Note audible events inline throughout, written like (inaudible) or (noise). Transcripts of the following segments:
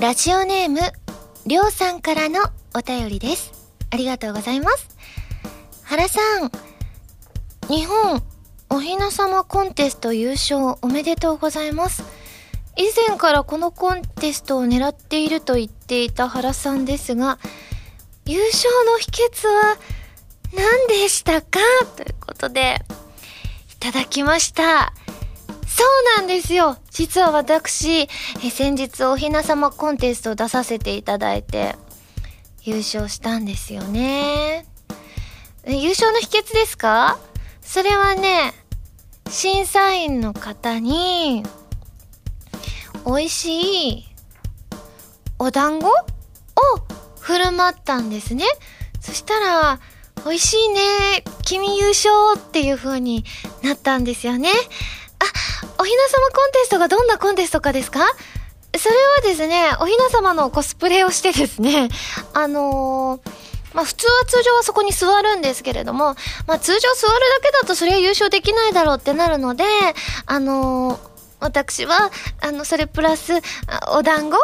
ラジオネーム、りょうさんからのお便りです。ありがとうございます。原さん、日本おひなさまコンテスト優勝おめでとうございます。以前からこのコンテストを狙っていると言っていた原さんですが、優勝の秘訣は何でしたか？ということで、いただきました。そうなんですよ実は私、え先日おひなさまコンテストを出させていただいて、優勝したんですよね。優勝の秘訣ですか？それはね、審査員の方に、美味しいお団子を振る舞ったんですね。そしたら、美味しいね、君優勝っていう風になったんですよね。おひなさまコンテストがどんなコンテストかですか？それはですね、おひなさまのコスプレをしてですね、(laughs) あのー、まあ普通は通常はそこに座るんですけれども、まあ通常座るだけだとそれは優勝できないだろうってなるので、あのー、私は、あの、それプラス、お団子を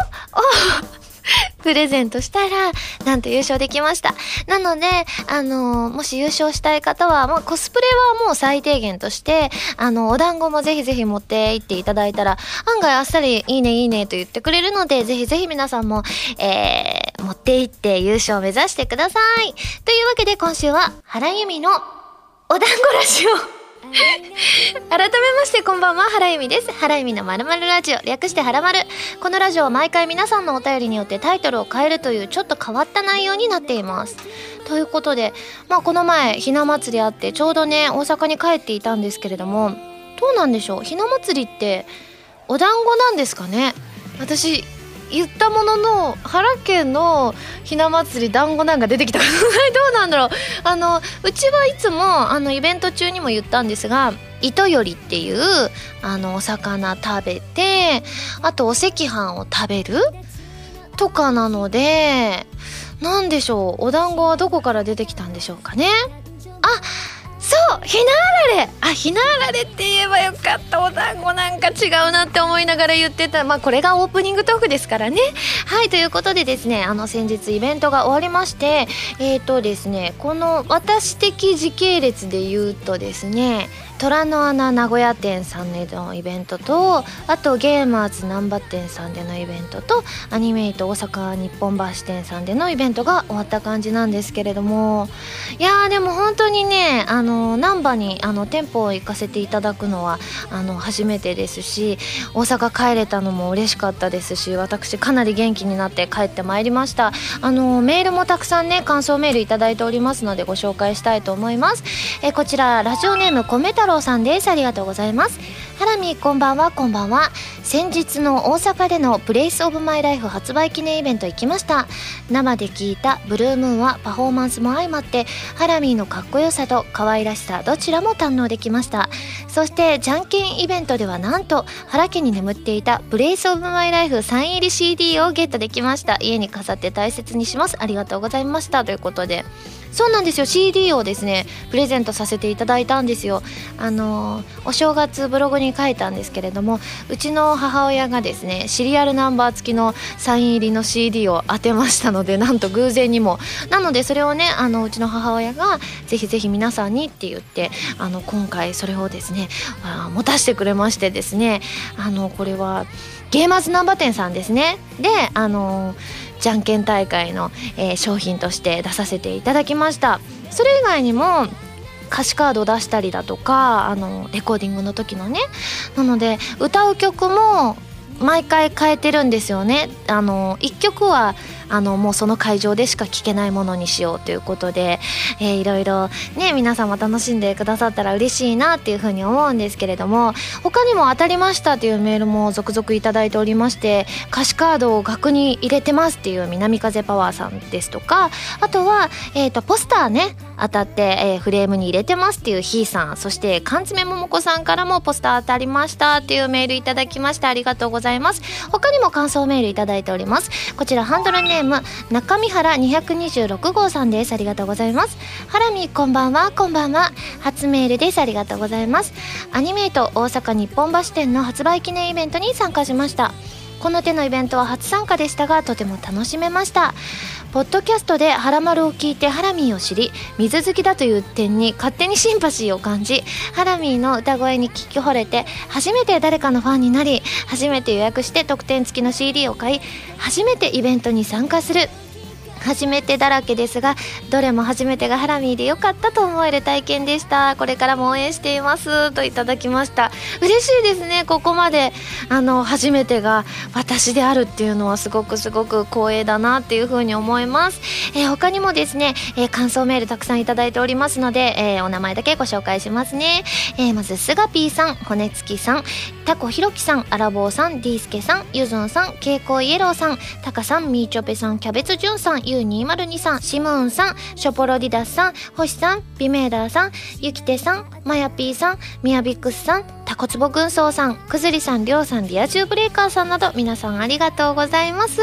プレゼントしたら、なんと優勝できました。なので、あの、もし優勝したい方は、もうコスプレはもう最低限として、あの、お団子もぜひぜひ持って行っていただいたら、案外あっさりいいねいいねと言ってくれるので、ぜひぜひ皆さんも、えー、持って行って優勝を目指してください。というわけで今週は、原由美のお団子ラジオ。改めましてこんばんは原由美です。原由美のまるまるラジオ略してはらまる。このラジオは毎回皆さんのお便りによってタイトルを変えるというちょっと変わった内容になっています。ということでまあこの前ひな祭りあってちょうどね大阪に帰っていたんですけれどもどうなんでしょう？ひな祭りってお団子なんですかね？私言ったものの原家のひな祭り団子なんか出てきたことない。どうなんだろう。(laughs) あのうちはいつもあのイベント中にも言ったんですが糸よりっていうあのお魚食べてあとお赤飯を食べる。とかなので何でしょう。お団子はどこから出てきたんでしょうかね。あそうひなあられ。あひなあられって言えばよかった。お団子なんか違うなって思いながら言ってた。まあこれがオープニングトークですからね。はいということでですねあの先日イベントが終わりましてえっ、ー、とですねこの私的時系列で言うとですね虎の穴名古屋店さんでのイベントとあとゲーマーズ難波店さんでのイベントとアニメイト大阪日本橋店さんでのイベントが終わった感じなんですけれどもいやーでも本当にねあの難波にあの店舗を行かせていただくのはあの初めてですし大阪帰れたのも嬉しかったですし私かなり元気になって帰ってまいりました。あのメールもたくさんね感想メールいただいておりますのでご紹介したいと思います。えこちらラジオネームコメ太郎さんです。ありがとうございます。ハラミーこんばんはこんばんは。先日の大阪での Place of my life 発売記念イベント行きました。生で聞いた Blue Moon はパフォーマンスも相まってハラミーのかっこよさと可愛らしさどちらも堪能できました。そしてじゃんけんイベントではなんと原家に眠っていた Place of my life サイン入り CD をゲットできました。家に飾って大切にします。ありがとうございました。ということでそうなんですよ。CD をですねプレゼントさせていただいたんですよ。あのお正月ブログに書いたんですけれどもうちの母親がですねシリアルナンバー付きのサイン入りの CD を当てましたのでなんと偶然にも。なのでそれをねあのうちの母親がぜひぜひ皆さんにって言ってあの今回それをですねあ持たせてくれましてですねあのこれはゲーマーズナンバー店さんですね。であのじゃんけん大会の、えー、商品として出させていただきました。それ以外にも歌詞カード出したりだとかあのレコーディングの時のね。なので歌う曲も毎回変えてるんですよね。あの1曲はあのもうその会場でしか聴けないものにしようということで、えー、いろいろね皆さんも楽しんでくださったら嬉しいなっていうふうに思うんですけれども他にも当たりましたっていうメールも続々いただいておりまして歌詞カードを額に入れてますっていう南風パワーさんですとかあとは、えーと、ポスターね当たって、えー、フレームに入れてますっていうひーさんそして缶詰桃子さんからもポスター当たりましたっていうメールいただきましてありがとうございます。他にも感想メールいただいております。こちらハンドルネーム中見原226号さんです。ありがとうございます。ハラミこんばんは。こんばんは。初メールです。ありがとうございます。アニメイト大阪日本橋店の発売記念イベントに参加しました。この手のイベントは初参加でしたがとても楽しめました。ポッドキャストでハラマルを聞いてハラミーを知り水好きだという点に勝手にシンパシーを感じハラミーの歌声に聞き惚れて初めて誰かのファンになり初めて予約して特典付きの CD を買い初めてイベントに参加する。初めてだらけですがどれも初めてがハラミーで良かったと思える体験でした。これからも応援しています。といただきました。嬉しいですね。ここまであの初めてが私であるっていうのはすごくすごく光栄だなっていうふうに思います、えー、他にもですね、えー、感想メールたくさんいただいておりますので、えー、お名前だけご紹介しますね、えまずスガピーさん骨付きさんタコヒロキさんアラボうさんディースケさんユずンさんけいこイエローさんタカさんミーチョペさんキャベツジュンさんゆ U2023、シムーンさん、ショポロディダスさん、星さん、ビメーダーさん、ユキテさん、マヤピーさん、ミヤビックスさん、タコツボ軍曹さん、くずりさん、りょうさん、リア充ブレイカーさんなど皆さんありがとうございます。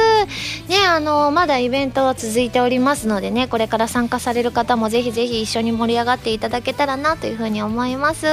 ね、あの、まだイベントは続いておりますのでね、これから参加される方もぜひぜひ一緒に盛り上がっていただけたらなというふうに思います。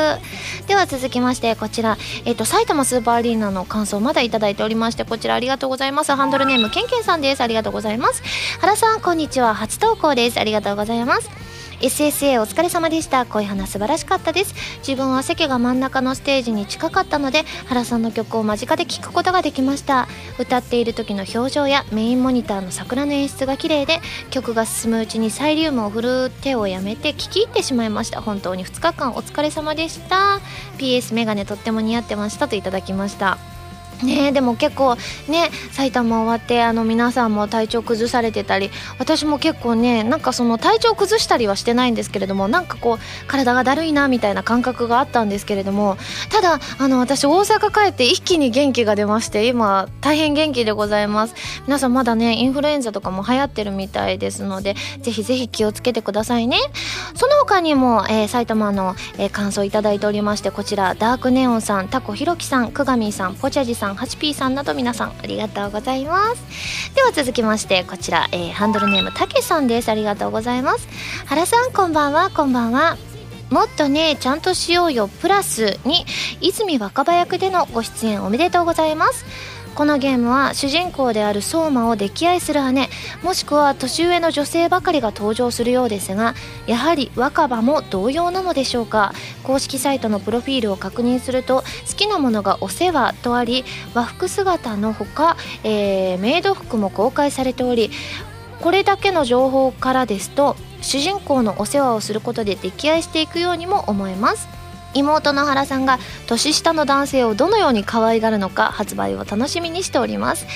では続きまして、こちら、えっ、と、埼玉スーパーアリーナの感想まだいただいておりまして、こちらありがとうございます。ハンドルネーム、けんけんさんです。ありがとうございます。原さん、こんにちは。初投稿です。ありがとうございます。SSA お疲れ様でした。恋花素晴らしかったです。自分は席が真ん中のステージに近かったので原さんの曲を間近で聴くことができました。歌っている時の表情やメインモニターの桜の演出が綺麗で曲が進むうちにサイリウムを振る手をやめて聴き入ってしまいました。本当に2日間お疲れ様でした。PS メガネとっても似合ってましたといただきました。ねでも結構ね埼玉終わってあの皆さんも体調崩されてたり私も結構ねなんかその体調崩したりはしてないんですけれどもなんかこう体がだるいなみたいな感覚があったんですけれどもただあの私大阪帰って一気に元気が出まして今大変元気でございます。皆さんまだねインフルエンザとかも流行ってるみたいですのでぜひぜひ気をつけてくださいね。その他にも、えー、埼玉の、えー、感想いただいておりましてこちらダークネオンさんタコひろきさんくがみさんポチャジさんさん 8P さんなど皆さんありがとうございます。では続きましてこちら、えー、ハンドルネームたけさんです。ありがとうございます。原さんこんばんは。こんばんは。もっとねちゃんとしようよ。プラスに泉若葉役でのご出演おめでとうございます。このゲームは主人公である相馬を溺愛する姉もしくは年上の女性ばかりが登場するようですがやはり若葉も同様なのでしょうか。公式サイトのプロフィールを確認すると好きなものがお世話とあり和服姿のほか、えー、メイド服も公開されておりこれだけの情報からですと主人公のお世話をすることで溺愛していくようにも思えます。妹の原さんが年下の男性をどのように可愛がるのか発売を楽しみにしております。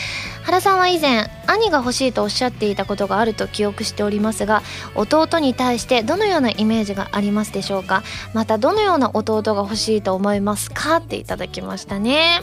原さんは以前兄が欲しいとおっしゃっていたことがあると記憶しておりますが弟に対してどのようなイメージがありますでしょうか？またどのような弟が欲しいと思いますか？っていただきましたね。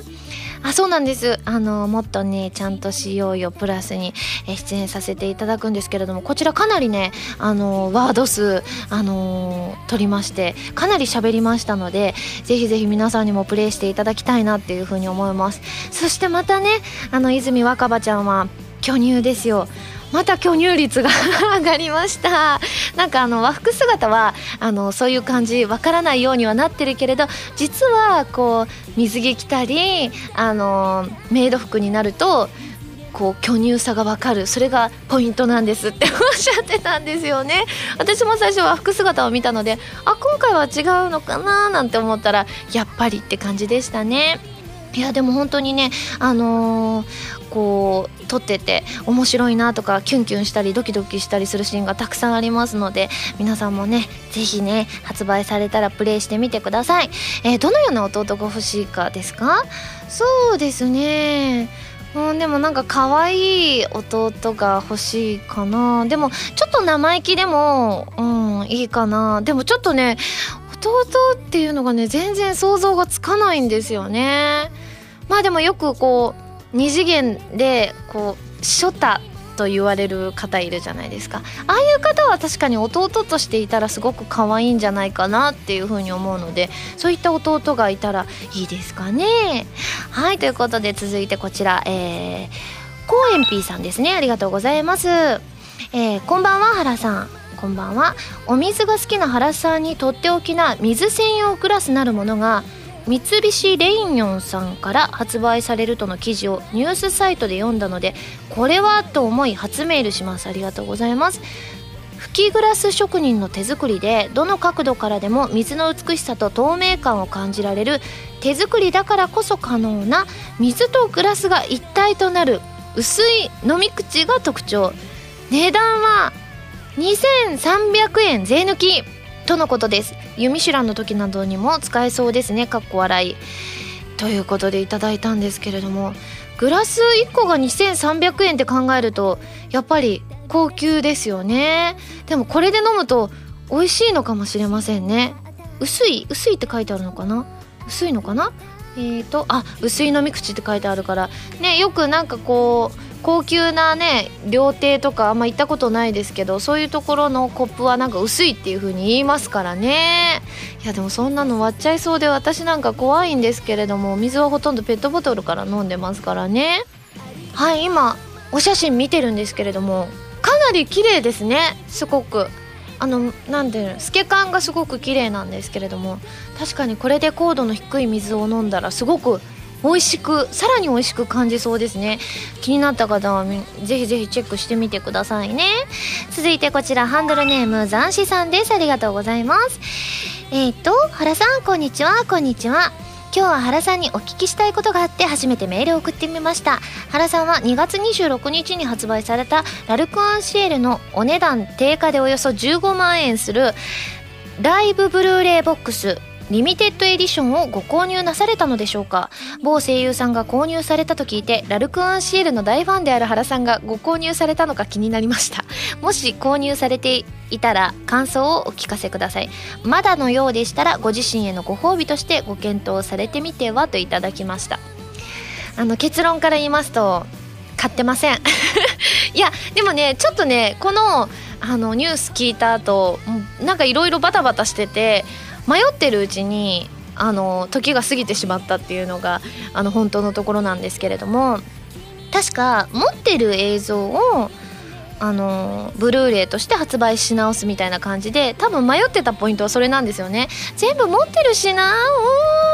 あそうなんです。あのもっとねちゃんとしようよプラスに出演させていただくんですけれどもこちらかなりねあのワード数あの取りましてかなり喋りましたのでぜひぜひ皆さんにもプレイしていただきたいなっていうふうに思います。そしてまたねあの泉若葉ちゃんは巨乳ですよ。また巨乳率が (laughs) 上がりました。なんかあの和服姿はあのそういう感じわからないようにはなってるけれど実はこう水着着たりあのメイド服になるとこう巨乳さが分かる。それがポイントなんですっておっしゃってたんですよね。私も最初は服姿を見たのであ今回は違うのかななんて思ったらやっぱりって感じでしたね。いやでも本当にねあのー、こう撮ってて面白いなとかキュンキュンしたりドキドキしたりするシーンがたくさんありますので皆さんもね是非ね発売されたらプレイしてみてください、えー、どのような弟が欲しいかですか？そうですね。うん、でもなんか可愛い弟が欲しいかな。でもちょっと生意気でもうんいいかな。でもちょっとね弟っていうのがね全然想像がつかないんですよね。まあでもよくこう二次元でこうショタと言われる方いるじゃないですか。ああいう方は確かに弟としていたらすごく可愛いんじゃないかなっていうふうに思うのでそういった弟がいたらいいですかね。はいということで続いてこちらえー、コーエンピーさんですね。ありがとうございます。えー、こんばんは原さん。こんばんは。お水が好きな原さんにとっておきな水専用グラスなるものが三菱レイニョンさんから発売されるとの記事をニュースサイトで読んだのでこれはと思い初メールします。ありがとうございます。吹きグラス職人の手作りでどの角度からでも水の美しさと透明感を感じられる手作りだからこそ可能な水とグラスが一体となる薄い飲み口が特徴。値段は2300円税抜き。とのことです。湯ミシュランの時などにも使えそうですね。かっこ笑い。ということでいただいたんですけれども。グラス1個が2300円って考えるとやっぱり高級ですよね。でもこれで飲むと美味しいのかもしれませんね。薄い薄いって書いてあるのかな？薄いのかな？えーとあ薄い飲み口って書いてあるから。ねよくなんかこう高級なね料亭とかあんま行ったことないですけどそういうところのコップはなんか薄いっていう風に言いますからね。いやでもそんなの割っちゃいそうで私なんか怖いんですけれども水はほとんどペットボトルから飲んでますからね。はい今お写真見てるんですけれどもかなり綺麗ですねすごく。あのなんていうの透け感がすごく綺麗なんですけれども確かにこれで高度の低い水を飲んだらすごく美味しくさらに美味しく感じそうですね。気になった方はぜひぜひチェックしてみてくださいね。続いてこちらハンドルネーム残子さんです。ありがとうございます。えっ、と原さんこんにちは。こんにちは。今日は原さんにお聞きしたいことがあって初めてメールを送ってみました。原さんは2月26日に発売された L'Arc〜en〜Ciel のお値段定価でおよそ15万円する LIVE Blu-ray BOX Limited Edition をご購入なされたのでしょうか？某声優さんが購入されたと聞いて L'Arc〜en〜Ciel の大ファンである原さんがご購入されたのか気になりました。もし購入されていたら感想をお聞かせください。まだのようでしたらご自身へのご褒美としてご検討されてみてはといただきました。あの結論から言いますと買ってません。(laughs) いやでもねちょっとねこのあのニュース聞いた後なんかいろいろバタバタしてて迷ってるうちにあの時が過ぎてしまったっていうのがあの本当のところなんですけれども確か持ってる映像をあのブルーレイとして発売し直すみたいな感じで多分迷ってたポイントはそれなんですよね。全部持ってるしなう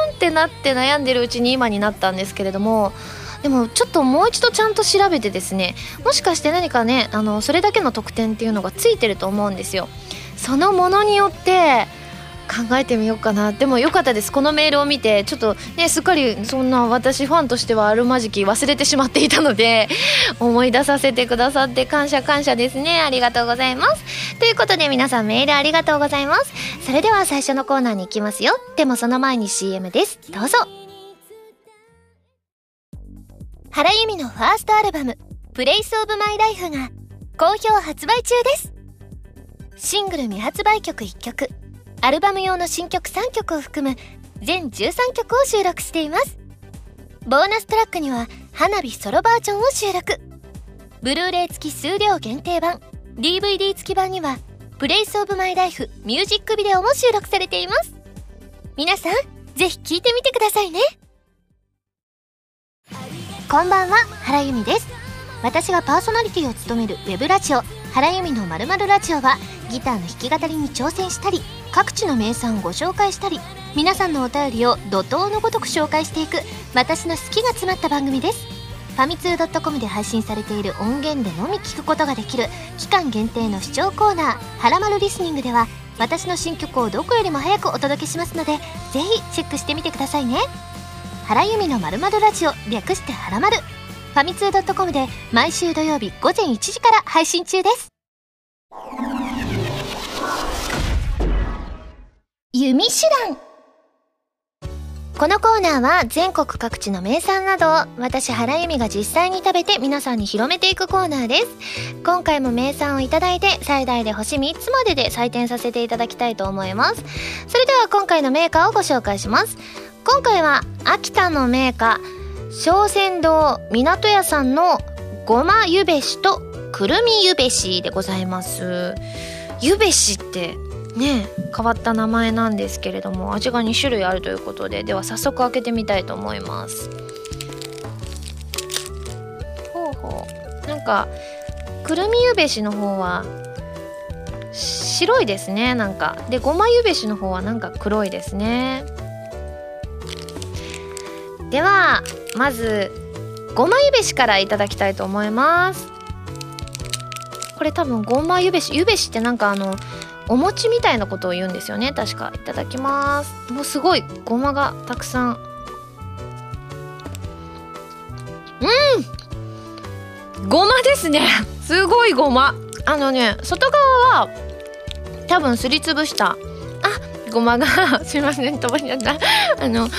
ーんってなって悩んでるうちに今になったんですけれどもでもちょっともう一度ちゃんと調べてですねもしかして何かねあのそれだけの特典っていうのがついてると思うんですよ。そのものによって考えてみようかなでもよかったです。このメールを見てちょっとねすっかりそんな私ファンとしてはあるまじき忘れてしまっていたので (laughs) 思い出させてくださって感謝感謝ですね。ありがとうございます。ということで皆さんメールありがとうございます。それでは最初のコーナーに行きますよ。でもその前に CM です。どうぞ。原由美のファーストアルバム「プレイスオブマイライフが好評発売中です。シングル未発売曲1曲。アルバム用の新曲3曲を含む全13曲を収録しています。ボーナストラックには花火ソロバージョンを収録。ブルーレイ付き数量限定版。DVD 付き版には Place of my life ミュージックビデオも収録されています。皆さんぜひ聴いてみてくださいね。こんばんは原由実です。私がパーソナリティを務めるウェブラジオ原由実のまるラジオはギターの弾き語りに挑戦したり各地の名産をご紹介したり皆さんのお便りを怒涛のごとく紹介していく私の好きが詰まった番組です。ファミツー .com で配信されている音源でのみ聞くことができる期間限定の視聴コーナー「はらまるリスニング」では私の新曲をどこよりも早くお届けしますのでぜひチェックしてみてくださいね。原由美のまるまるラジオ略してはらまる。ファミツー .com で毎週土曜日午前1時から配信中です。弓手段このコーナーは全国各地の名産などを私原由美が実際に食べて皆さんに広めていくコーナーです。今回も名産をいただいて最大で星3つまでで採点させていただきたいと思います。それでは今回のメーカーをご紹介します。今回は秋田のメーカー小仙堂港屋さんのごまゆべしとくるみゆべしでございます。ゆべしってね変わった名前なんですけれども味が2種類あるということででは早速開けてみたいと思います。ほうほう。なんかくるみゆべしの方は白いですねなんか。でごまゆべしの方はなんか黒いですね。ではまずごまゆべしからいただきたいと思います。これ多分ごまゆべしゆべしってなんかあのお餅みたいなことを言うんですよね。確か。いただきます。もうすごい。ごまがたくさん。うん。ごまですね。すごいごま。あのね外側は多分すりつぶした。あごまが (laughs) すいません。飛ばしちゃった。あの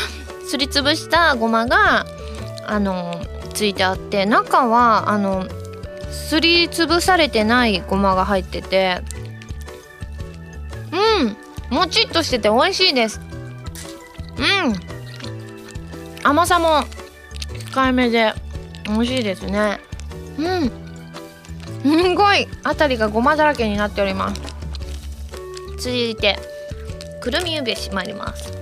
すりつぶしたごまがあのついてあって中はあのすりつぶされてないごまが入ってて。うん。もちっとしてて美味しいです。うん。甘さも控えめで美味しいですね。うん。すごい辺りがごまだらけになっております。続いてくるみゆべし参ります。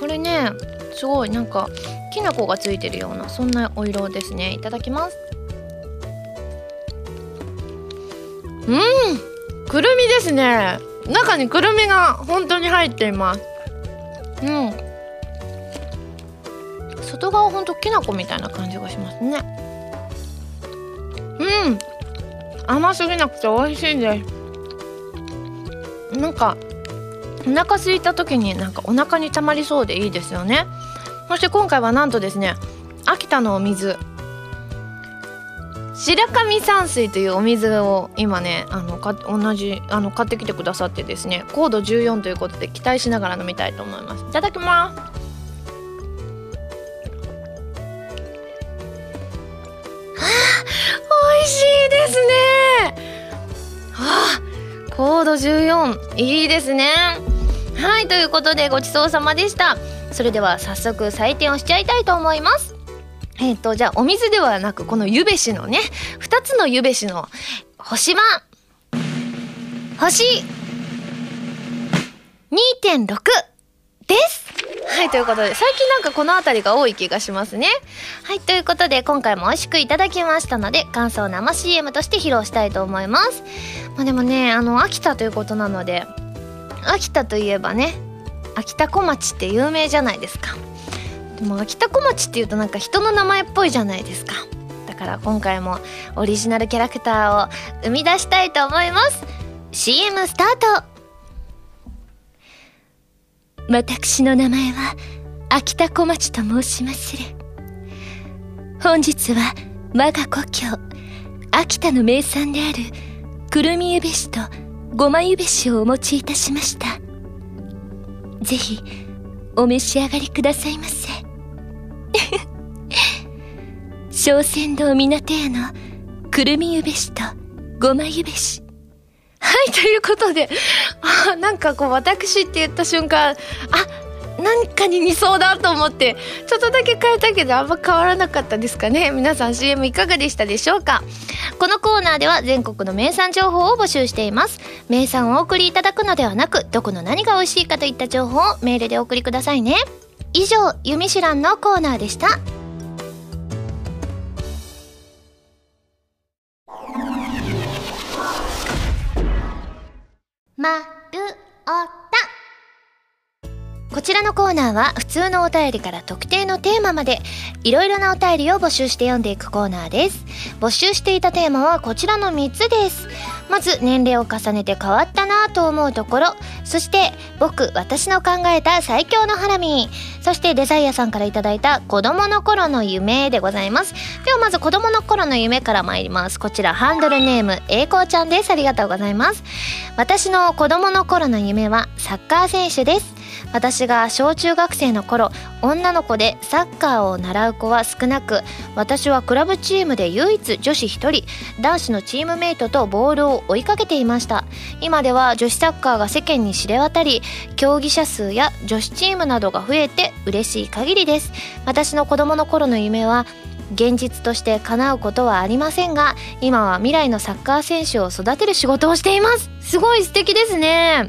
これねすごいなんかきな粉がついてるようなそんなお色ですね。いただきます。うん。くるみですね。中にくるみが本当に入っています。うん。外側ほんときな粉みたいな感じがしますね。うん。甘すぎなくて美味しいです。なんかお腹空いた時になんかお腹にたまりそうでいいですよね。そして今回はなんとですね秋田のお水白神山水というお水を今ねあのか同じあの買ってきてくださってですね高度14ということで期待しながら飲みたいと思います。いただきます。あ美味しいですね。はあ高度14いいですね。はいということでごちそうさまでした。それでは早速採点をしちゃいたいと思います。えっ、ー、とじゃあお水ではなくこのゆべしのね2つのゆべしの星は星2.6ですはい、ということで、最近なんかこの辺りが多い気がしますね。はい、ということで、今回も美味しくいただきましたので、感想生 CM として披露したいと思います。まあでもね、あの、秋田ということなので、秋田といえばね、秋田小町って有名じゃないですか。秋田小町っていうとなんか人の名前っぽいじゃないですか。だから今回もオリジナルキャラクターを生み出したいと思います。CM スタート私の名前は秋田小町と申しまする。本日は我が故郷、秋田の名産であるくるみゆべしとごまゆべしをお持ちいたしました。ぜひ、お召し上がりくださいませ。小仙道港屋のくるみゆべしとごまゆべし。はい、ということで、あ、なんかこう、私って言った瞬間、あ、何かに似そうだと思って、ちょっとだけ変えたけど、あんま変わらなかったですかね。皆さん CM いかがでしたでしょうか？このコーナーでは全国の名産情報を募集しています。名産をお送りいただくのではなく、どこの何が美味しいかといった情報をメールでお送りくださいね。以上、ゆみしらんのコーナーでした。まるおた。こちらのコーナーは普通のお便りから特定のテーマまでいろいろなお便りを募集して読んでいくコーナーです。募集していたテーマはこちらの3つです。まず年齢を重ねて変わったなと思うところそして僕私の考えた最強のハラミ。そしてデザイアさんから頂いた子供の頃の夢でございます。ではまず子供の頃の夢から参ります。こちらハンドルネーム栄光ちゃんです。ありがとうございます。私の子供の頃の夢はサッカー選手です。私が小中学生の頃女の子でサッカーを習う子は少なく私はクラブチームで唯一女子1人男子のチームメイトとボールを追いかけていました。今では女子サッカーが世間に知れ渡り競技者数や女子チームなどが増えて嬉しい限りです。私の子供の頃の夢は現実として叶うことはありませんが今は未来のサッカー選手を育てる仕事をしています。すごい素敵ですね。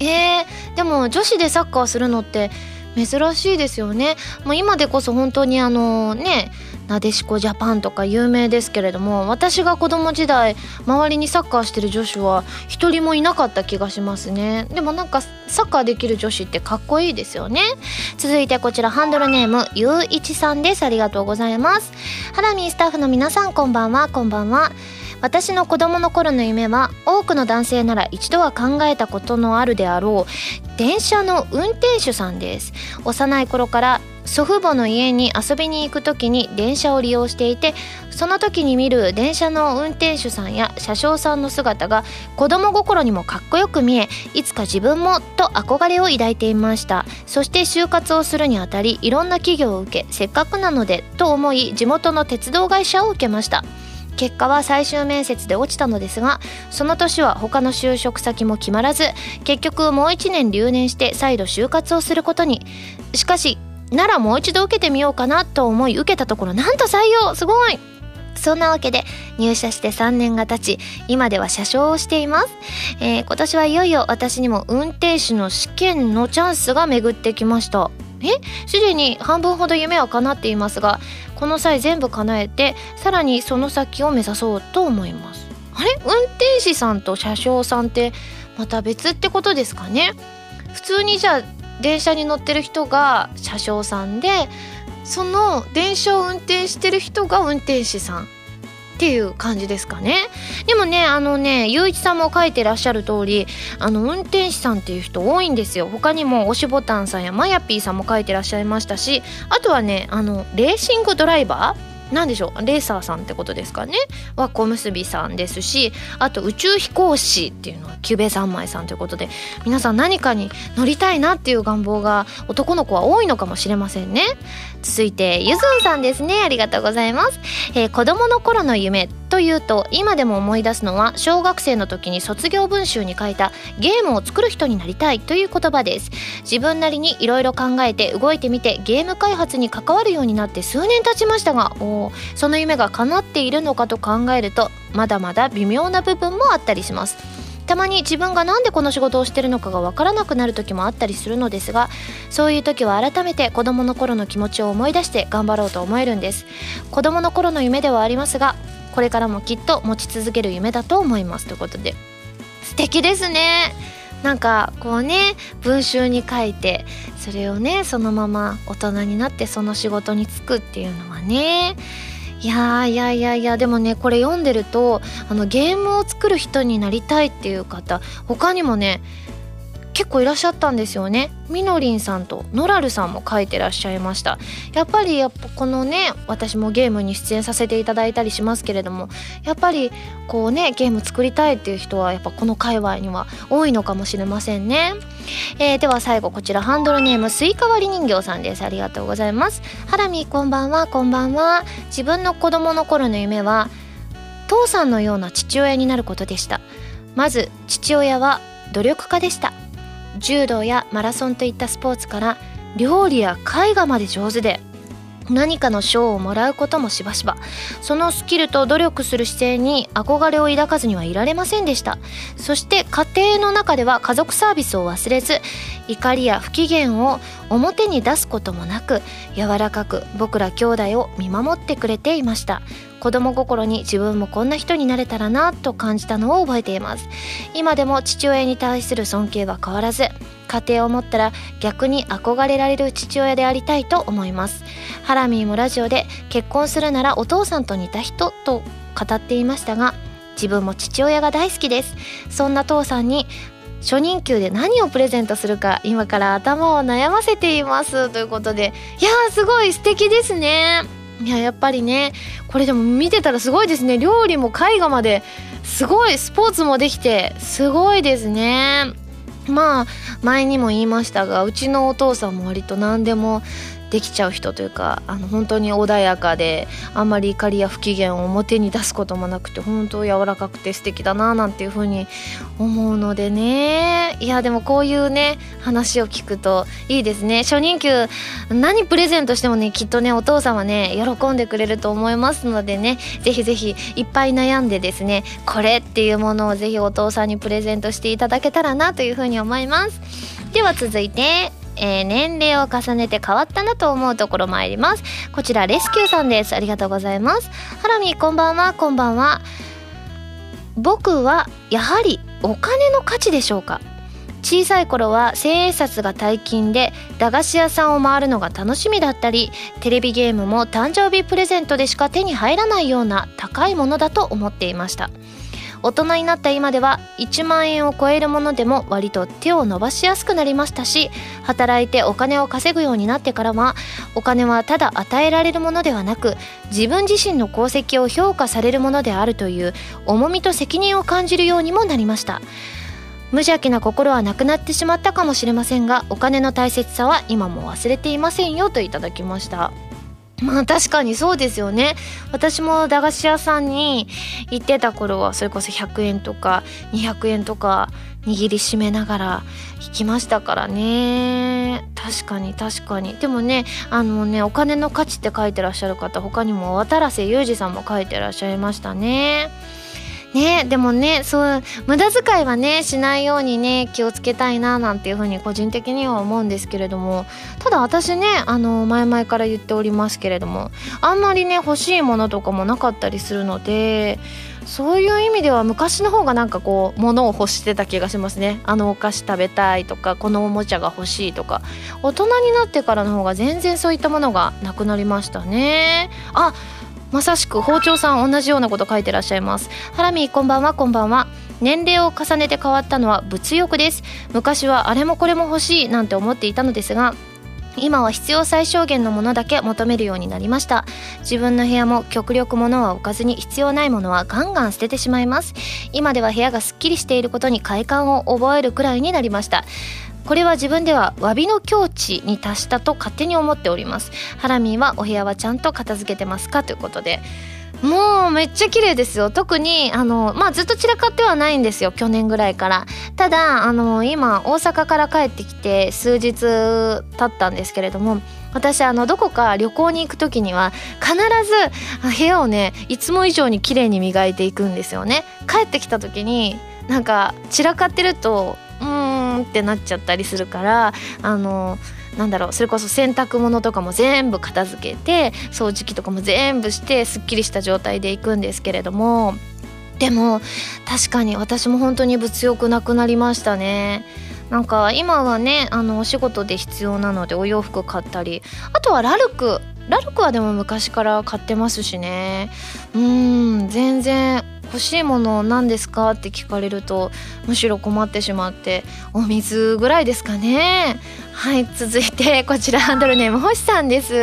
えー、でも女子でサッカーするのって珍しいですよね。もう今でこそ本当にあのねなでしこジャパンとか有名ですけれども私が子供時代周りにサッカーしてる女子は一人もいなかった気がしますね。でもなんかサッカーできる女子ってかっこいいですよね。続いてこちらハンドルネームゆういちさんです。ありがとうございます。ハラミースタッフの皆さんこんばんは。こんばんは。私の子供の頃の夢は多くの男性なら一度は考えたことのあるであろう電車の運転手さんです。幼い頃から祖父母の家に遊びに行く時に電車を利用していてその時に見る電車の運転手さんや車掌さんの姿が子供心にもかっこよく見えいつか自分もと憧れを抱いていました。そして就活をするにあたりいろんな企業を受けせっかくなのでと思い地元の鉄道会社を受けました。結果は最終面接で落ちたのですがその年は他の就職先も決まらず結局もう1年留年して再度就活をすることに。しかしならもう一度受けてみようかなと思い受けたところなんと採用すごい。そんなわけで入社して3年が経ち今では車掌をしています、えー、今年はいよいよ私にも運転手の試験のチャンスが巡ってきました。え？すでに半分ほど夢は叶っていますがこの際全部叶えてさらにその先を目指そうと思います。あれ？運転士さんと車掌さんってまた別ってことですかね？普通にじゃあ電車に乗ってる人が車掌さんでその電車を運転してる人が運転士さんっていう感じですかね。でもねあのねゆういちさんも書いてらっしゃる通りあの運転士さんっていう人多いんですよ。他にも押しボタンさんやまやぴーさんも書いてらっしゃいましたしあとはねあのレーシングドライバー何でしょうレーサーさんってことですかね？は小結さんですしあと宇宙飛行士っていうのはキュベ三昧さんということで皆さん何かに乗りたいなっていう願望が男の子は多いのかもしれませんね。続いてゆずんさんですね。ありがとうございます、えー、子供の頃の夢。というと今でも思い出すのは小学生の時に卒業文集に書いたゲームを作る人になりたいという言葉です。自分なりにいろいろ考えて動いてみてゲーム開発に関わるようになって数年経ちましたがおその夢が叶っているのかと考えるとまだまだ微妙な部分もあったりします。たまに自分が何でこの仕事をしてるのかが分からなくなる時もあったりするのですがそういう時は改めて子供の頃の気持ちを思い出して頑張ろうと思えるんです。子供の頃の夢ではありますがこれからもきっと持ち続ける夢だと思いますということで。素敵ですね。なんかこうね文集に書いてそれをねそのまま大人になってその仕事に就くっていうのはね。いやいやいやいやでもねこれ読んでるとあのゲームを作る人になりたいっていう方他にもね結構いらっしゃったんですよね。みのりんさんとノラルさんも書いてらっしゃいました。やっぱりやっぱこのね私もゲームに出演させていただいたりしますけれどもやっぱりこうねゲーム作りたいっていう人はやっぱこの界隈には多いのかもしれませんね。えー、では最後こちらハンドルネームスイカ割り人形さんです。ありがとうございます。ハラミこんばんはこんばんは。自分の子供の頃の夢は父さんのような父親になることでした。まず父親は努力家でした。柔道やマラソンといったスポーツから料理や絵画まで上手で何かの賞をもらうこともしばしば。そのスキルと努力する姿勢に憧れを抱かずにはいられませんでした。そして家庭の中では家族サービスを忘れず怒りや不機嫌を表に出すこともなく柔らかく僕ら兄弟を見守ってくれていました。子供心に自分もこんな人になれたらなと感じたのを覚えています。今でも父親に対する尊敬は変わらず家庭を持ったら逆に憧れられる父親でありたいと思います。ハラミーもラジオで結婚するならお父さんと似た人と語っていましたが自分も父親が大好きです。そんな父さんに初任給で何をプレゼントするか今から頭を悩ませています。ということでいやーすごい素敵ですね。いややっぱりねこれでも見てたらすごいですね。料理も絵画まですごいスポーツもできてすごいですね。まあ前にも言いましたがうちのお父さんも割と何でもできちゃう人というかあの本当に穏やかであんまり怒りや不機嫌を表に出すこともなくて本当柔らかくて素敵だななんていうふうに思うのでね。いやでもこういうね話を聞くといいですね。初任給何プレゼントしてもねきっとねお父さんはね喜んでくれると思いますのでね。ぜひぜひいっぱい悩んでですねこれっていうものをぜひお父さんにプレゼントしていただけたらなというふうに思います。では続いてえー、年齢を重ねて変わったなと思うところ参ります。こちらレスキューさんです。ありがとうございます。ハラミこんばんは。こんばんは。僕はやはりお金の価値でしょうか？小さい頃は千円札が大金で駄菓子屋さんを回るのが楽しみだったりテレビゲームも誕生日プレゼントでしか手に入らないような高いものだと思っていました。大人になった今では1万円を超えるものでも割と手を伸ばしやすくなりましたし働いてお金を稼ぐようになってからはお金はただ与えられるものではなく自分自身の功績を評価されるものであるという重みと責任を感じるようにもなりました。無邪気な心はなくなってしまったかもしれませんがお金の大切さは今も忘れていませんよといただきました。まあ確かにそうですよね。私も駄菓子屋さんに行ってた頃はそれこそ100円とか200円とか握りしめながら引きましたからね。確かに確かに。でもねあのねお金の価値って書いてらっしゃる方他にも渡良瀬裕二さんも書いてらっしゃいましたね。ねでもねそう無駄遣いはねしないようにね気をつけたいななんていうふうに個人的には思うんですけれどもただ私ねあの前々から言っておりますけれどもあんまりね欲しいものとかもなかったりするのでそういう意味では昔の方がなんかこう物を欲してた気がしますね。あのお菓子食べたいとかこのおもちゃが欲しいとか大人になってからの方が全然そういったものがなくなりましたね。あまさしく包丁さん同じようなこと書いてらっしゃいます。ハラミこんばんはこんばんは。年齢を重ねて変わったのは物欲です。昔はあれもこれも欲しいなんて思っていたのですが今は必要最小限のものだけ求めるようになりました。自分の部屋も極力物は置かずに必要ないものはガンガン捨ててしまいます。今では部屋がすっきりしていることに快感を覚えるくらいになりました。これは自分では詫びの境地に達したと勝手に思っております。ハラミーはお部屋はちゃんと片付けてますかということで。もうめっちゃ綺麗ですよ。特にあのまあずっと散らかってはないんですよ。去年ぐらいから。ただあの今大阪から帰ってきて数日経ったんですけれども私あのどこか旅行に行く時には必ず部屋をねいつも以上に綺麗に磨いていくんですよね。帰ってきた時になんか散らかってるとってなっちゃったりするからあのなんだろうそれこそ洗濯物とかも全部片付けて掃除機とかも全部してすっきりした状態で行くんですけれどもでも確かに私も本当に物欲なくなりましたね。なんか今はねあのお仕事で必要なのでお洋服買ったりあとはラルクラルクはでも昔から買ってますしねうん全然欲しいもの何ですかって聞かれるとむしろ困ってしまってお水ぐらいですかね。はい続いてこちらハンドルネーム星さんです。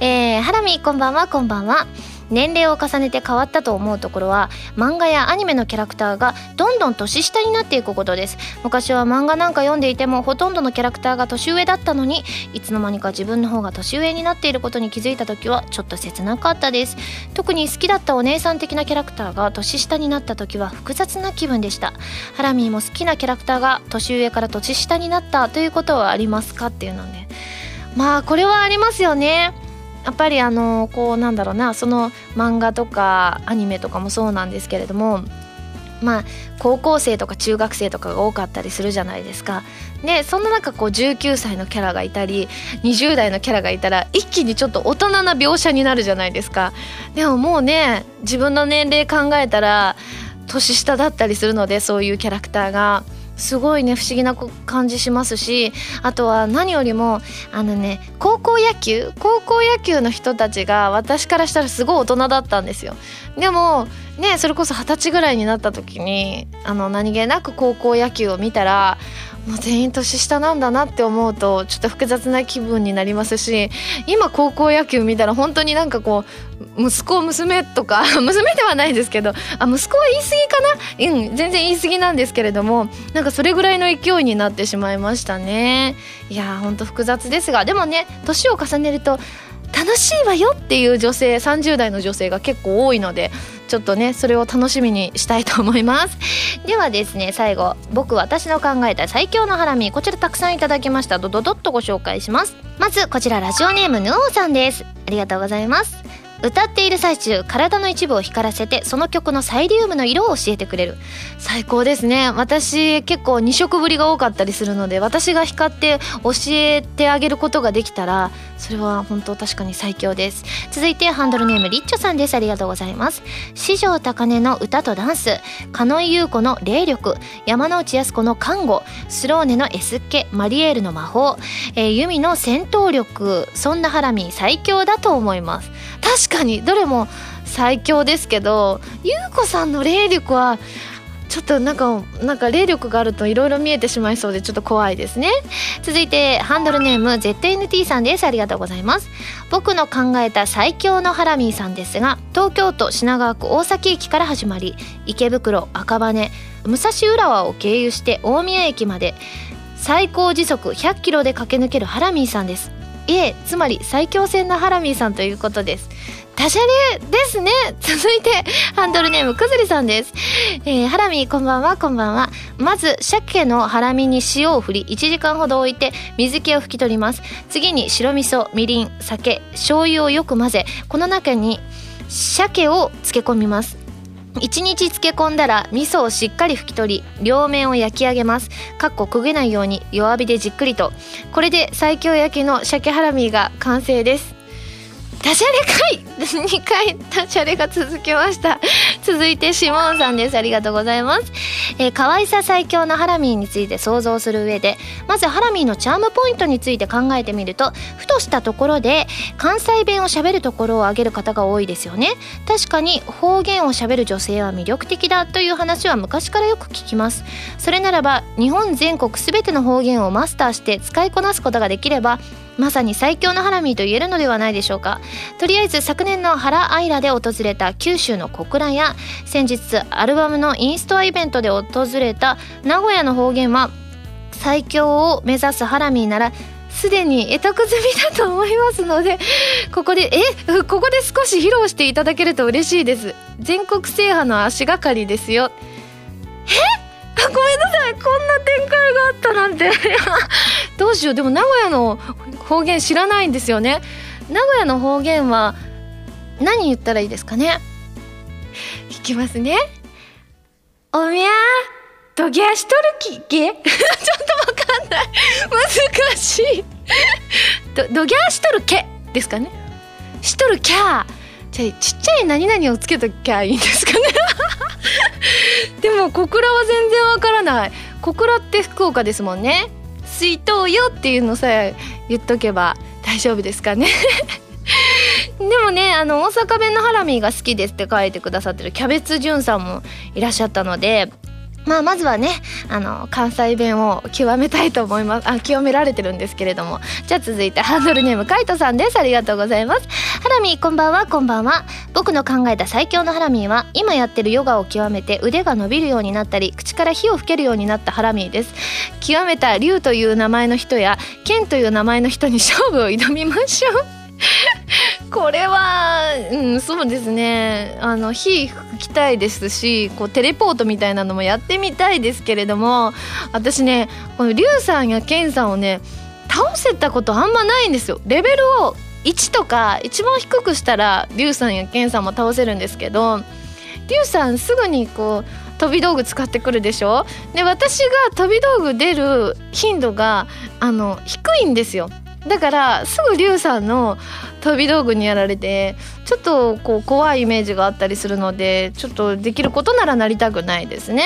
えー、ハラミこんばんはこんばんは。年齢を重ねて変わったと思うところは漫画やアニメのキャラクターがどんどん年下になっていくことです。昔は漫画なんか読んでいてもほとんどのキャラクターが年上だったのにいつの間にか自分の方が年上になっていることに気づいた時はちょっと切なかったです。特に好きだったお姉さん的なキャラクターが年下になった時は複雑な気分でした。ハラミーも好きなキャラクターが年上から年下になったということはありますかっていうので。まあこれはありますよね。やっぱりあのこうなんだろうなその漫画とかアニメとかもそうなんですけれどもまあ高校生とか中学生とかが多かったりするじゃないですか。でそんな中こう19歳のキャラがいたり20代のキャラがいたら一気にちょっと大人な描写になるじゃないですか。でももうね自分の年齢考えたら年下だったりするのでそういうキャラクターが。すごいね不思議な感じしますしあとは何よりもあのね高校野球高校野球の人たちが私からしたらすごい大人だったんですよ。でもねそれこそ二十歳ぐらいになった時にあの何気なく高校野球を見たらもう全員年下なんだなって思うとちょっと複雑な気分になりますし今高校野球見たら本当になんかこう息子娘とか (laughs) 娘ではないですけどあ息子は言い過ぎかな？うん全然言い過ぎなんですけれどもなんかそれぐらいの勢いになってしまいましたね。いやーほんと複雑ですがでもね年を重ねると楽しいわよっていう女性30代の女性が結構多いのでちょっとねそれを楽しみにしたいと思います。(laughs) ではですね最後僕私の考えた最強のハラミこちらたくさんいただきました。ドドドッとご紹介します。まずこちらラジオネームヌオさんです。ありがとうございます。歌っている最中体の一部を光らせてその曲のサイリウムの色を教えてくれる。最高ですね。私結構2色ぶりが多かったりするので私が光って教えてあげることができたらそれは本当確かに最強です。続いてハンドルネームリッチョさんです。ありがとうございます。四条高根の歌とダンス。狩野優子の霊力。山内康子の看護。スローネのエスケマリエールの魔法、えー、ユミの戦闘力。そんなハラミ最強だと思います。確かにどれも最強ですけど優子さんの霊力はちょっとなんかなんか霊力があるといろいろ見えてしまいそうでちょっと怖いですね。続いてハンドルネーム ZNT さんです。ありがとうございます。僕の考えた最強のハラミーさんですが東京都品川区大崎駅から始まり池袋赤羽武蔵浦和を経由して大宮駅まで最高時速100キロで駆け抜けるハラミーさんです。A つまり最強戦のハラミーさんということです。ダジャレですね。続いてハンドルネームくずりさんです、えー、ハラミこんばんは。こんばんは。まず鮭のハラミに塩を振り1時間ほど置いて水気を拭き取ります。次に白味噌みりん酒醤油をよく混ぜこの中に鮭を漬け込みます。1日漬け込んだら味噌をしっかり拭き取り両面を焼き上げます。かっこ焦げないように弱火でじっくりと。これで最強焼きの鮭ハラミが完成です。ダジャレ回2 (laughs) 回ダジャレが続きました。続いてシモンさんです。ありがとうございます、えー、可愛さ最強のハラミーについて想像する上でまずハラミーのチャームポイントについて考えてみるとふとしたところで関西弁をしゃべるところを挙げる方が多いですよね。確かに方言をしゃべる女性は魅力的だという話は昔からよく聞きます。それならば日本全国全ての方言をマスターして使いこなすことができればまさに最強のハラミと言えるのではないでしょうか。とりあえず昨年の原アイラで訪れた九州の小倉や先日アルバムのインストアイベントで訪れた名古屋の方言は最強を目指すハラミならすでに得得済みだと思いますのでここでえ？ここで少し披露していただけると嬉しいです。全国制覇の足がかりですよ。え？あごめんなさい。こんな展開があったなんて。(laughs) どうしよう。でも名古屋の方言知らないんですよね。名古屋の方言は何言ったらいいですかね？いきますね。おみゃどぎゃしとるきげ？(laughs) ちょっとわかんない。難しい。どどぎゃしとるけ？ですかね。しとるきゃ。じゃあちっちゃい何々をつけときゃいいんですかね？(laughs) でも小倉は全然わからない。小倉って福岡ですもんね水筒よっていうのさえ言っとけば大丈夫ですかね。(laughs) でもねあの大阪弁のハラミが好きですって書いてくださってるキャベツじゅんさんもいらっしゃったのでまあまずはねあの関西弁を極めたいと思います。あ極められてるんですけれども。じゃあ続いてハンドルネームカイトさんです。ありがとうございます。ハラミこんばんは。こんばんは。僕の考えた最強のハラミーは今やってるヨガを極めて腕が伸びるようになったり口から火を吹けるようになったハラミーです。極めた竜という名前の人や剣という名前の人に勝負を挑みましょう。(laughs) これは、うん、そうですね。あの火吹きたいですしこうテレポートみたいなのもやってみたいですけれども私ねこのリュウさんやケンさんをね倒せたことあんまないんですよ。レベルを1とか一番低くしたらリュウさんやケンさんも倒せるんですけどリュウさんすぐにこう飛び道具使ってくるでしょ？で私が飛び道具出る頻度があの低いんですよ。だからすぐリュウさんの飛び道具にやられてちょっとこう怖いイメージがあったりするのでちょっとできることならなりたくないですね。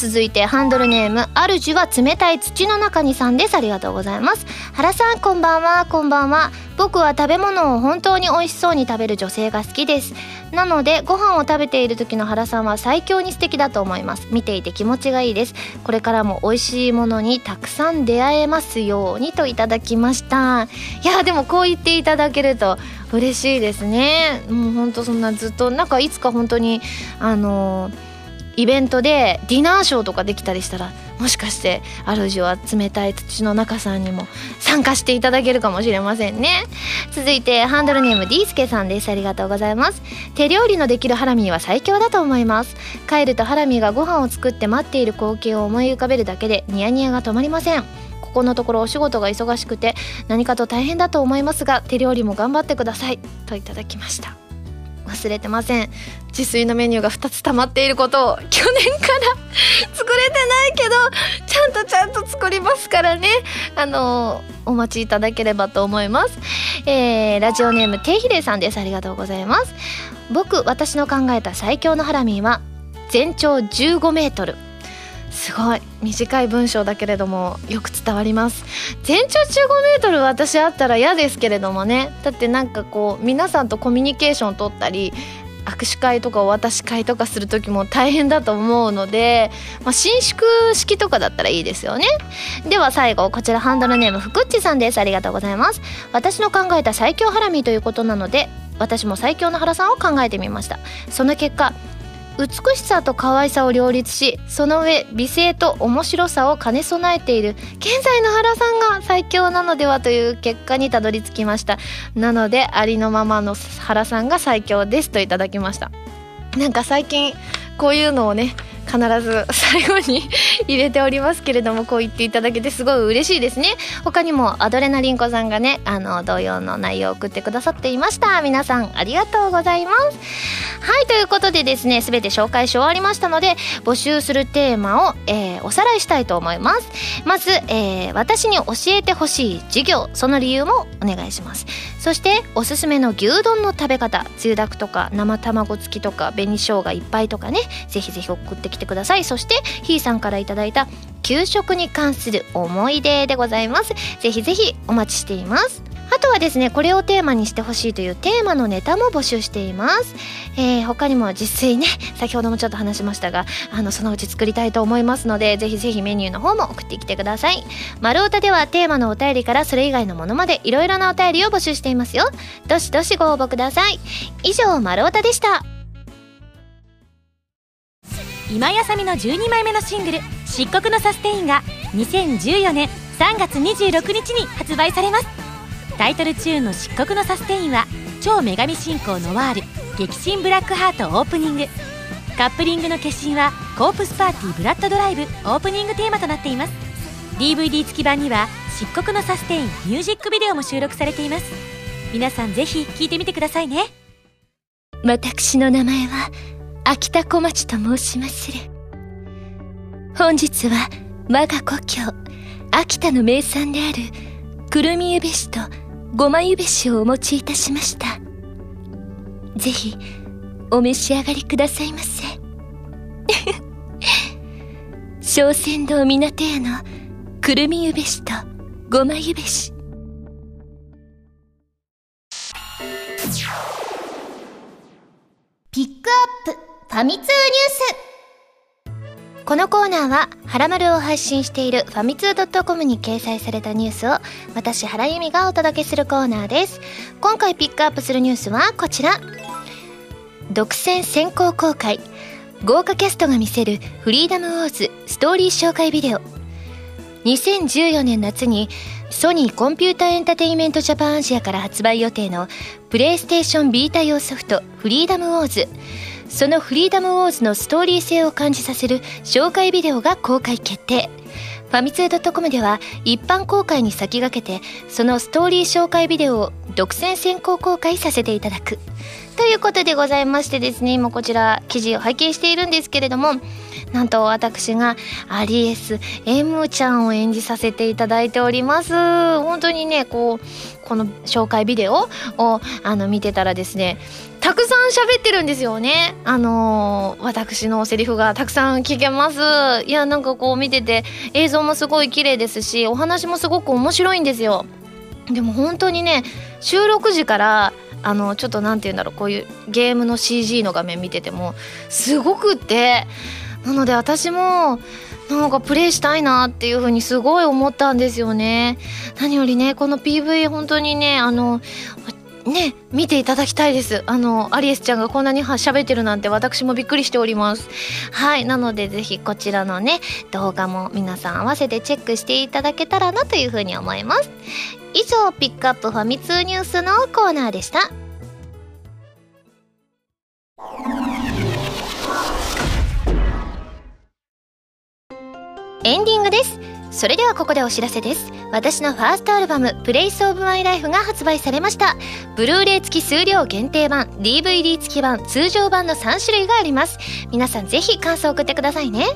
続いてハンドルネーム主は冷たい土の中にさんです。ありがとうございます。原さんこんばんは。こんばんは。僕は食べ物を本当に美味しそうに食べる女性が好きです。なのでご飯を食べている時の原さんは最強に素敵だと思います。見ていて気持ちがいいです。これからも美味しいものにたくさん出会えますようにといただきました。いやでもこう言っていただけると嬉しいですね。もうほんとそんなずっとなんかいつか本当にあのーイベントでディナーショーとかできたりしたらもしかして主は冷たい土の中さんにも参加していただけるかもしれませんね。続いてハンドルネーム D スケさんです。ありがとうございます。手料理のできるハラミーは最強だと思います。帰るとハラミーがご飯を作って待っている光景を思い浮かべるだけでニヤニヤが止まりません。ここのところお仕事が忙しくて何かと大変だと思いますが手料理も頑張ってください。といただきました。忘れてません。自炊のメニューが2つ溜まっていることを去年から (laughs) 作れてないけどちゃんとちゃんと作りますからね。あのお待ちいただければと思います。えー、ラジオネームていひれさんです。ありがとうございます。僕私の考えた最強のハラミーは全長15メートル。すごい短い文章だけれどもよく伝わります。全長15メートル私あったら嫌ですけれどもね。だってなんかこう皆さんとコミュニケーションを取ったり握手会とかお渡し会とかする時も大変だと思うので、まあ、伸縮式とかだったらいいですよね。では最後こちらハンドルネームふくっちさんです。ありがとうございます。私の考えた最強ハラミということなので私も最強の原さんを考えてみました。その結果美しさと可愛さを両立しその上美声と面白さを兼ね備えている現在の原さんが最強なのではという結果にたどり着きました。なのでありのままの原さんが最強ですといただきました。なんか最近こういうのをね必ず最後に入れておりますけれどもこう言っていただけてすごい嬉しいですね。他にもアドレナリンコさんがねあの同様の内容を送ってくださっていました。皆さんありがとうございます。はいということでですね全て紹介し終わりましたので募集するテーマを、えー、おさらいしたいと思います。まず、えー、私に教えてほしい授業その理由もお願いします。そしておすすめの牛丼の食べ方つゆだくとか生卵付きとか紅生姜いっぱいとかねぜひぜひ送ってきてください。そしてひーさんから頂いた給食に関する思い出でございます。ぜひぜひお待ちしています。あとはですねこれをテーマにしてほしいというテーマのネタも募集しています、えー、他にも自炊ね先ほどもちょっと話しましたがあのそのうち作りたいと思いますのでぜひぜひメニューの方も送ってきてください。丸太ではテーマのお便りからそれ以外のものまでいろいろなお便りを募集していますよ。どしどしご応募ください。以上丸太でした。今やさみの12枚目のシングル「漆黒のサステイン」が2014年3月26日に発売されます。タイトルチューンの「漆黒のサステイン」は超女神信仰ノワール激震ブラックハートオープニング。カップリングの決心はコープスパーティーブラッドドライブオープニングテーマとなっています。DVD 付き版には漆黒のサステインミュージックビデオも収録されています。皆さんぜひ聴いてみてくださいね。私の名前は秋田小町と申しまする本日は我が故郷秋田の名産であるくるみゆべしとごまゆべしをお持ちいたしました。ぜひ、お召し上がりくださいませ。(laughs) 小仙堂港屋のくるみゆべしとごまゆべし。ピックアップファミ通ニュースこのコーナーは、はらまるを配信しているファミツー .com に掲載されたニュースを、私、原由実がお届けするコーナーです。今回ピックアップするニュースはこちら。独占先行公開。豪華キャストが見せるフリーダムウォーズストーリー紹介ビデオ。2014年夏にソニーコンピュータエンタテインメントジャパンアジアから発売予定のプレイステーションビータ用ソフトフリーダムウォーズ。そのフリーダムウォーズのストーリー性を感じさせる紹介ビデオが公開決定。ファミツー .com では一般公開に先駆けてそのストーリー紹介ビデオを独占先行公開させていただくということでございましてですね今こちら記事を拝見しているんですけれどもなんと私がアリエス M ちゃんを演じさせていただいております。本当にねこうこの紹介ビデオをあの見てたらですねたくさん喋ってるんですよね。あのー、私のセリフがたくさん聞けます。いやなんかこう見てて映像もすごい綺麗ですしお話もすごく面白いんですよ。でも本当にね収録時からあのちょっと何て言うんだろうこういうゲームの CG の画面見ててもすごくってなので私もなんかプレイしたいなっていう風にすごい思ったんですよね。何よりねこの PV 本当にねあのね見ていただきたいです。あのアリエスちゃんがこんなに喋ってるなんて私もびっくりしております。はいなのでぜひこちらのね動画も皆さん合わせてチェックしていただけたらなというふうに思います。以上ピックアップファミ通ニュースのコーナーでした。エンディングです。それではここでお知らせです。私のファーストアルバム「プレイスオブマイライフが発売されました。ブルーレイ付き数量限定版 DVD 付き版通常版の3種類があります。皆さんぜひ感想を送ってくださいね。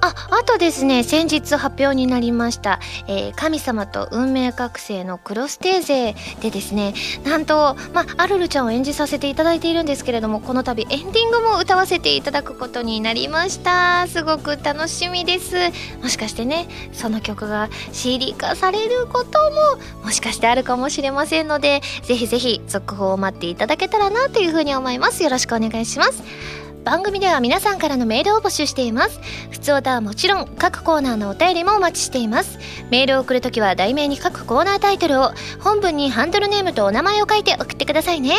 あ、あとですね、先日発表になりました、えー、神様と運命覚醒のクロステーゼでですね、なんと、まあ、アルルちゃんを演じさせていただいているんですけれども、この度エンディングも歌わせていただくことになりました。すごく楽しみです。もしかしてね、その曲が CD 化されることも、もしかしてあるかもしれませんので、ぜひぜひ続報を待っていただけたらなというふうに思います。よろしくお願いします。番組では皆さんからのメールを募集しています。普通歌はもちろん各コーナーのお便りもお待ちしています。メールを送るときは題名に各コーナータイトルを本文にハンドルネームとお名前を書いて送ってくださいね。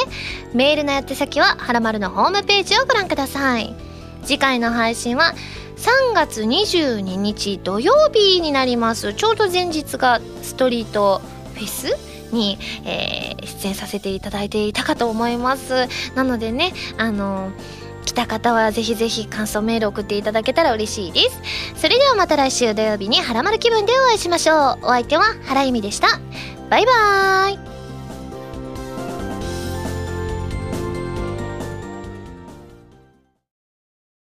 メールの宛先ははらまるのホームページをご覧ください。次回の配信は3月22日土曜日になります。ちょうど前日がストリートフェスに、えー、出演させていただいていたかと思います。なのでねあのー来た方はぜひぜひ感想メール送っていただけたら嬉しいです。それではまた来週土曜日にハラマル気分でお会いしましょう。お相手は原由美でした。バイバーイ。